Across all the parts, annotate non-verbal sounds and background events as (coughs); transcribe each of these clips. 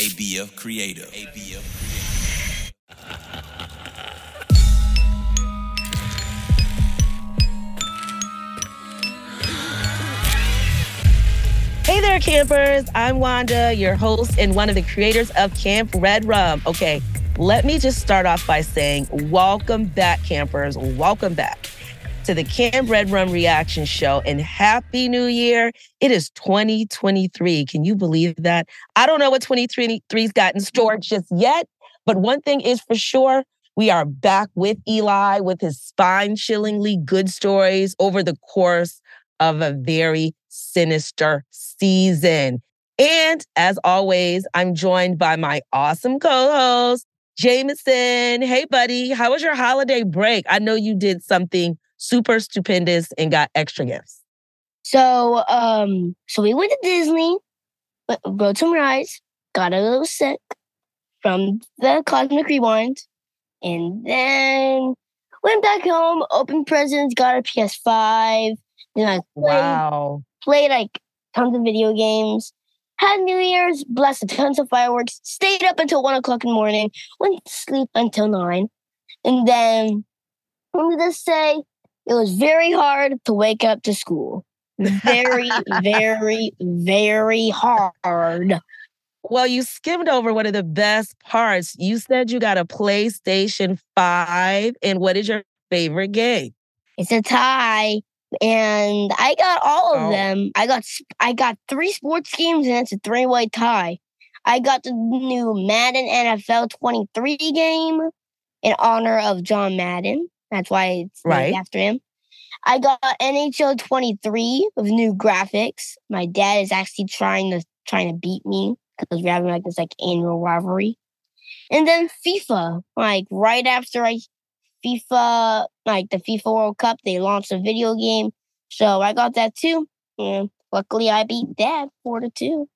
ABF Creative. ABF Hey there, campers. I'm Wanda, your host and one of the creators of Camp Red Rum. Okay, let me just start off by saying, welcome back, campers. Welcome back to the Camp Red Rum Reaction Show and Happy New Year. It is 2023. Can you believe that? I don't know what 2023's got in store just yet, but one thing is for sure. We are back with Eli with his spine chillingly good stories over the course of a very sinister season. And as always, I'm joined by my awesome co host, Jameson. Hey, buddy, how was your holiday break? I know you did something super stupendous and got extra gifts. So, um, so we went to Disney, rode some rides, got a little sick from the Cosmic Rewind, and then went back home, opened presents, got a PS5. Then I played, Wow. played like tons of video games. Had New Year's, blessed tons of fireworks, stayed up until one o'clock in the morning, went to sleep until nine. And then, let me just say, it was very hard to wake up to school. Very, (laughs) very, very hard. Well, you skimmed over one of the best parts. You said you got a PlayStation 5. And what is your favorite game? It's a tie. And I got all of Oh. them. I got I got three sports games and it's a three-way tie. I got the new Madden NFL 23 game in honor of John Madden. That's why it's named Right. after him. I got NHL 23 with new graphics. My dad is actually trying to trying to beat me because we're having like this like annual rivalry. And then FIFA, like right after I FIFA, like the FIFA World Cup, they launched a video game. So I got that too. And luckily I beat dad four to two.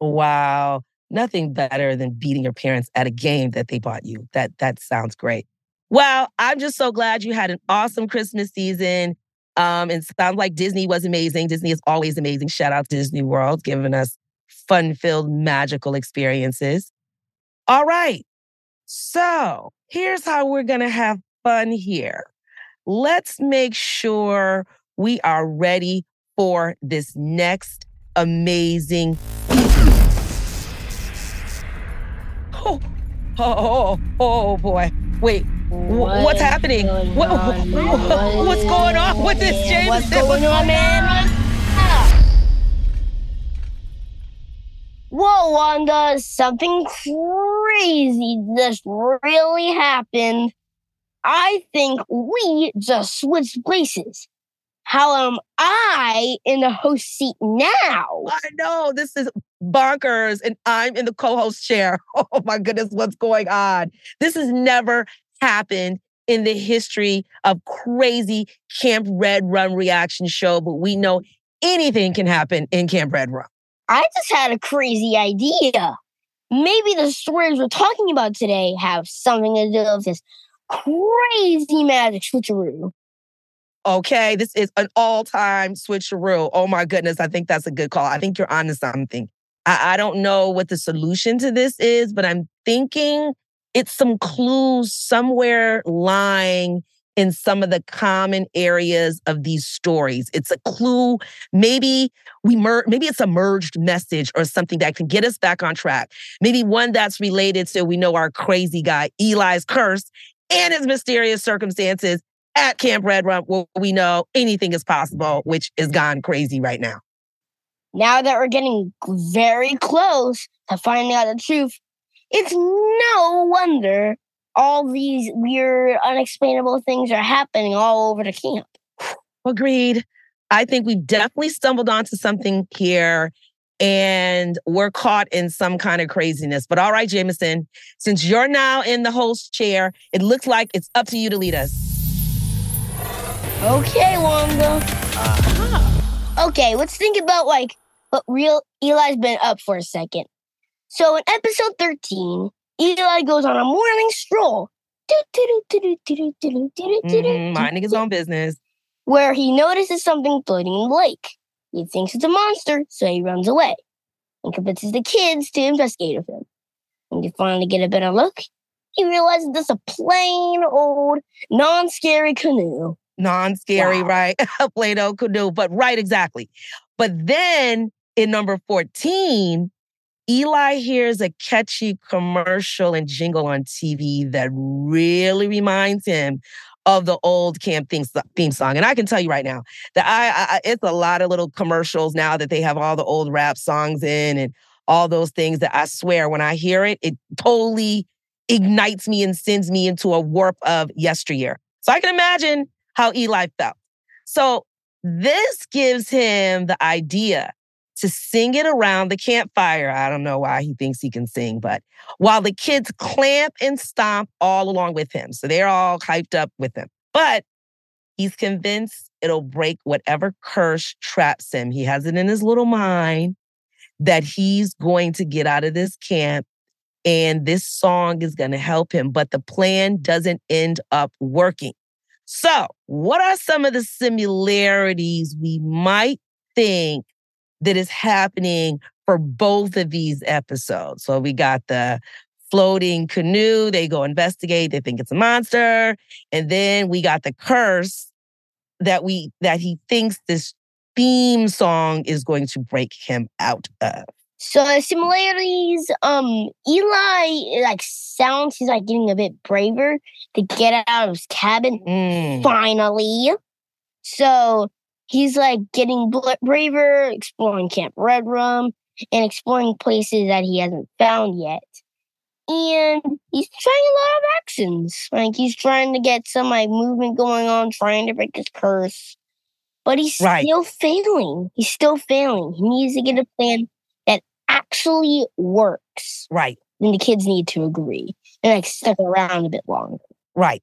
Wow. Nothing better than beating your parents at a game that they bought you. That that sounds great. Well, I'm just so glad you had an awesome Christmas season. Um, and sounds like Disney was amazing. Disney is always amazing. Shout out to Disney World, giving us fun-filled, magical experiences. All right. So here's how we're gonna have fun here. Let's make sure we are ready for this next amazing (gasps) Oh, oh, oh, oh boy. Wait, wh- what's happening? going What, on? wh- what's going on with this, James? What's going on, man? Whoa, Wanda, something crazy just really happened. I think we just switched places. How am I in the host seat now? I know this is bonkers, and I'm in the co-host chair. (laughs) Oh my goodness, what's going on? This has never happened in the history of crazy Camp Red Rum reaction show, but we know anything can happen in Camp Red Rum. I just had a crazy idea. Maybe the stories we're talking about today have something to do with this crazy magic switcheroo. Okay, this is an all-time switcheroo. Oh my goodness, I think that's a good call. I think you're onto something. I, I don't know what the solution to this is, but I'm thinking it's some clues somewhere lying in some of the common areas of these stories. It's a clue. Maybe we mer- maybe it's a merged message or something that can get us back on track. Maybe one that's related to we know our crazy guy Eli's curse and his mysterious circumstances at Camp Red Rum, where we know anything is possible, which is gone crazy right now. Now that we're getting very close to finding out the truth, it's no wonder all these weird, unexplainable things are happening all over the camp. Agreed. I think we've definitely stumbled onto something here and we're caught in some kind of craziness. But all right, Jameson, since you're now in the host chair, it looks like it's up to you to lead us. Okay, Wanda. Uh-huh. Okay, let's think about like what real Eli's been up for a second. So in episode 13, Eli goes on a morning stroll. Mhm, minding his own business. Where he notices something floating in the lake. He thinks it's a monster, so he runs away. and convinces the kids to investigate with him. When they finally get a better look, he realizes this is a plain old non-scary canoe. Non-scary, Wow. right? A Play-Doh canoe, but right, exactly. But then in number 14, Eli hears a catchy commercial and jingle on TV that really reminds him of the old camp theme, theme song. And I can tell you right now that I, I it's a lot of little commercials now that they have all the old rap songs in and all those things that I swear when I hear it, it totally ignites me and sends me into a warp of yesteryear. So I can imagine how Eli felt. So this gives him the idea to sing it around the campfire. I don't know why he thinks he can sing, but while the kids clamp and stomp all along with him. So they're all hyped up with him. But he's convinced it'll break whatever curse traps him. He has it in his little mind that he's going to get out of this camp and this song is going to help him. But the plan doesn't end up working. So, what are some of the similarities we might think that is happening for both of these episodes? So, we got the floating canoe, they go investigate, they think it's a monster, and then we got the curse that we that he thinks this theme song is going to break him out of. So the similarities, um, Eli like sounds he's like getting a bit braver to get out of his cabin Mm, finally. So he's like getting braver, exploring Camp Red Rum, and exploring places that he hasn't found yet. And he's trying a lot of actions. Like he's trying to get some like movement going on, trying to break his curse. But he's Right. still failing. He's still failing. He needs to get a plan that actually works. right. And the kids need to agree and like stick around a bit longer. Right.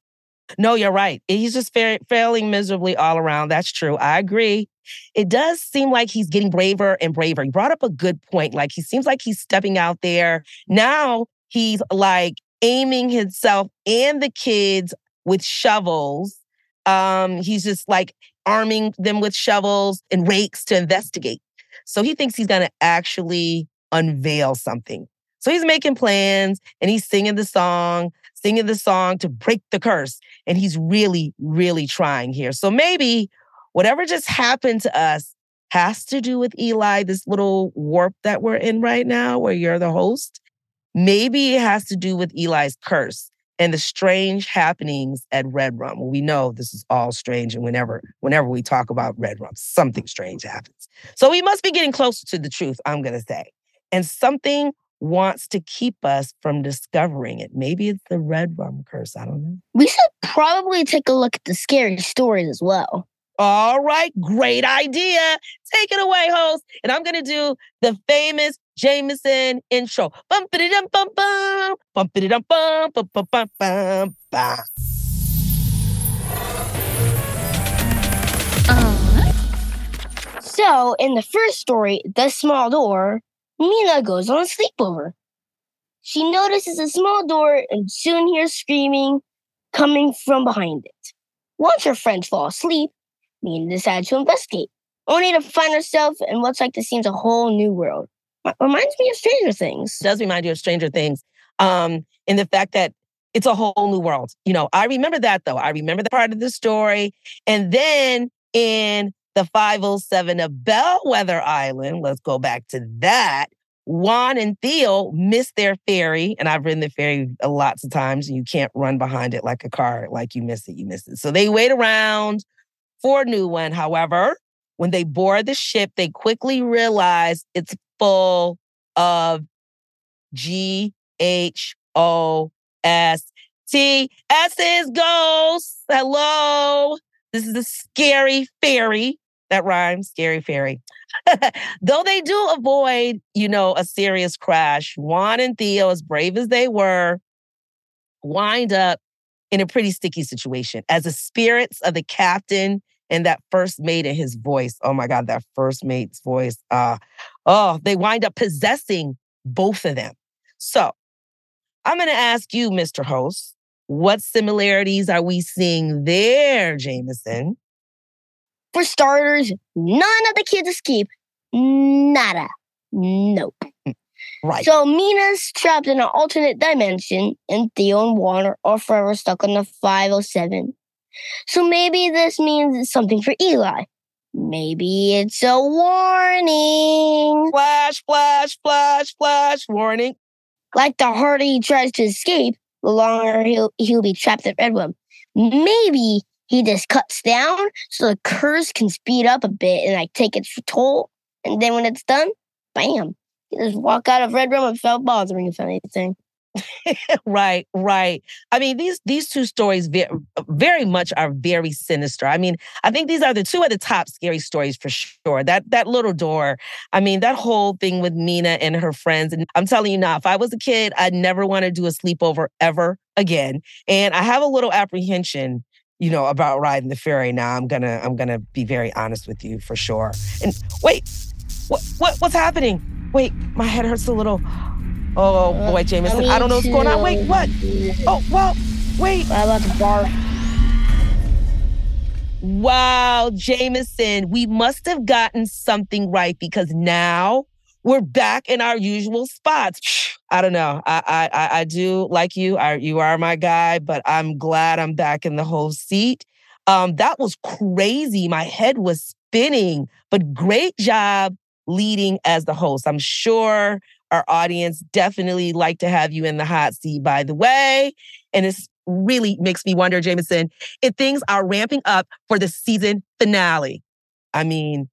No, you're right. He's just fa- failing miserably all around. That's true. I agree. It does seem like he's getting braver and braver. He brought up a good point. Like he seems like he's stepping out there. Now he's like aiming himself and the kids with shovels. Um, he's just like arming them with shovels and rakes to investigate. So he thinks he's going to actually unveil something. So he's making plans and he's singing the song, singing the song to break the curse. And he's really, really trying here. So maybe whatever just happened to us has to do with Eli, this little warp that we're in right now, where you're the host. Maybe it has to do with Eli's curse and the strange happenings at Red Rum. Well, we know this is all strange, and whenever whenever we talk about Red Rum, something strange happens. So we must be getting closer to the truth, I'm gonna say. And something wants to keep us from discovering it. Maybe it's the Red Rum curse. I don't know. We should probably take a look at the scary stories as well. All right, great idea. Take it away, host. And I'm gonna do the famous Jameson intro. Bum dum bum bum. Bum dum bum bum bum bum bum bum. Uh-huh. So, in the first story, The Small Door, Mina goes on a sleepover. She notices a small door and soon hears screaming coming from behind it. Once her friends fall asleep, Mina decides to investigate, only to find herself in what's like to seems a whole new world. Reminds me of Stranger Things. does remind you of Stranger Things. Um, in the fact that it's a whole new world. You know, I remember that though. I remember the part of the story. And then in the 507 of Bellwether Island, let's go back to that. Juan and Theo miss their ferry, and I've ridden the ferry lots of times, you can't run behind it like a car. Like you miss it, you miss it. So they wait around for a new one. However, when they board the ship, they quickly realize it's full of G H O S T. S is ghosts. Hello. This is a scary fairy. That rhymes, scary fairy. (laughs) Though they do avoid, you know, a serious crash, Juan and Theo, as brave as they were, wind up in a pretty sticky situation as the spirits of the captain and that first mate and his voice. Oh my God, that first mate's voice. Uh, oh, they wind up possessing both of them. So I'm going to ask you, Mr. Host, what similarities are we seeing there, Jameson? For starters, none of the kids escape. Nada. Nope. Right. So Mina's trapped in an alternate dimension, and Theo and Warner are forever stuck on the 507. So maybe this means it's something for Eli. Maybe it's a warning. flash, flash, flash, flash, warning. Like the harder he tries to escape, the longer he'll he'll be trapped at Redwood. Maybe he just cuts down so the curse can speed up a bit and like take its toll. And then when it's done, bam, he just walk out of Red Rum without bothering if anything. (laughs) right, right. I mean, these these two stories very, very much are very sinister. I mean, I think these are the two of the top scary stories for sure. That that little door. I mean, that whole thing with Mina and her friends. And I'm telling you now, if I was a kid, I'd never want to do a sleepover ever again. And I have a little apprehension you know about riding the ferry now i'm gonna i'm gonna be very honest with you for sure. And wait what, what what's happening? Wait my head hurts a little. Oh, oh uh, boy jameson i don't know what's going on. Wait what? oh well wait. I'm about to barf. wow jameson we must have gotten something right because now we're back in our usual spots. I don't know. I I I do like you. I, you are my guy, but I'm glad I'm back in the whole seat. Um, that was crazy. My head was spinning, but great job leading as the host. I'm sure our audience definitely like to have you in the hot seat, by the way. And it's really makes me wonder, Jameson, if things are ramping up for the season finale. I mean,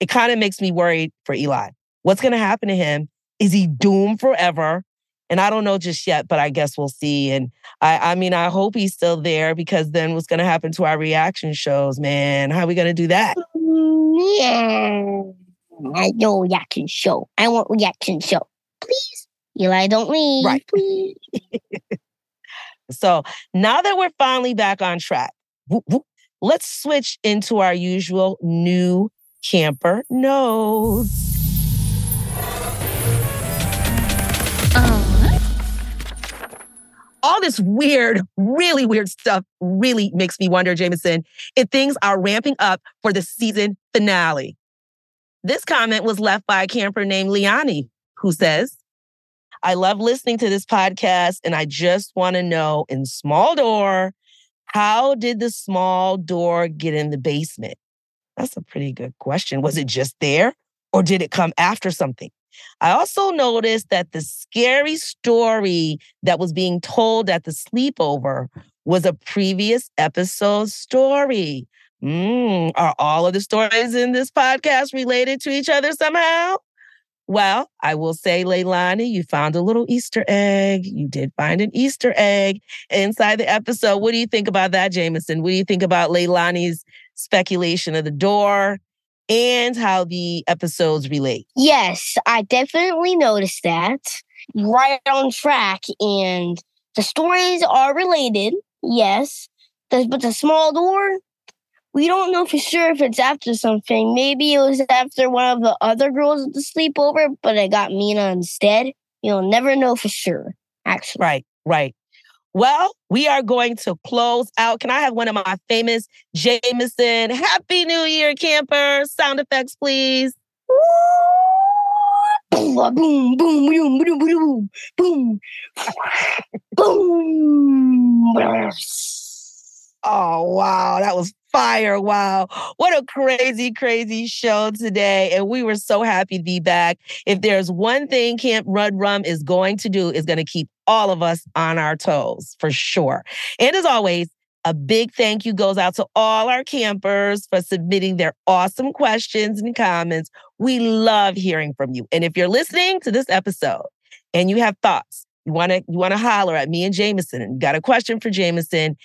it kind of makes me worried for Eli. What's going to happen to him? Is he doomed forever? And I don't know just yet, but I guess we'll see. And I, I mean, I hope he's still there because then what's going to happen to our reaction shows, man? How are we going to do that? Yeah. I know reaction show. I want reaction show. Please. Eli, don't leave. Right. Please. (laughs) So now that we're finally back on track, whoop, whoop, let's switch into our usual new camper notes. All this weird, really weird stuff really makes me wonder, Jameson, if things are ramping up for the season finale. This comment was left by a camper named Leilani, who says, I love listening to this podcast, and I just want to know in small door, how did the small door get in the basement? That's a pretty good question. Was it just there, or did it come after something? I also noticed that the scary story that was being told at the sleepover was a previous episode story. Mm, are all of the stories in this podcast related to each other somehow? Well, I will say, Leilani, you found a little Easter egg. You did find an Easter egg inside the episode. What do you think about that, Jameson? What do you think about Leilani's speculation of the door and how the episodes relate? Yes, I definitely noticed that. Right on track. And the stories are related. Yes. The- but the small door, we don't know for sure if it's after something. Maybe it was after one of the other girls at the sleepover, but it got Mina instead. You'll never know for sure, actually. Right, right. Well, we are going to close out. Can I have one of my famous Jameson Happy New Year campers sound effects, please? (coughs) Boom, boom, boom, boom, boom, boom, boom. Oh, wow. That was fire. Wow. What a crazy, crazy show today. And we were so happy to be back. If there's one thing Camp Red Rum is going to do, is going to keep all of us on our toes for sure. And as always, a big thank you goes out to all our campers for submitting their awesome questions and comments. We love hearing from you. And if you're listening to this episode and you have thoughts, you want to you want to holler at me and Jameson, and you got a question for Jameson,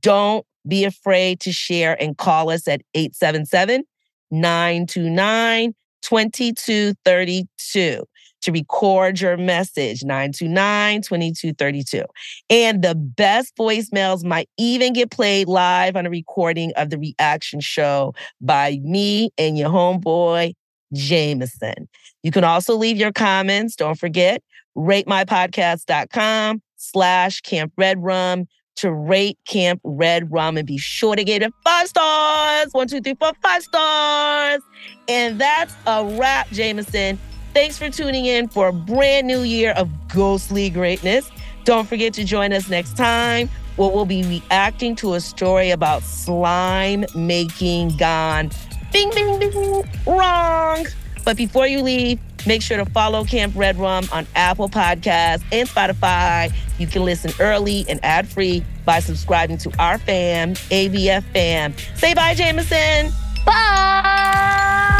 don't be afraid to share and call us at 877 929 2232 to record your message 929 2232. And the best voicemails might even get played live on a recording of the reaction show by me and your homeboy, Jameson. You can also leave your comments. Don't forget, ratemypodcast.com slash Camp Red Rum to rate Camp Red Rum and be sure to give it five stars. One, two, three, four, five stars. And that's a wrap, Jameson. Thanks for tuning in for a brand new year of ghostly greatness. Don't forget to join us next time where we'll be reacting to a story about slime making gone bing, bing, bing, wrong. But before you leave, make sure to follow Camp Red Rum on Apple Podcasts and Spotify. You can listen early and ad free by subscribing to our fam, ABF fam. Say bye, Jameson. Bye.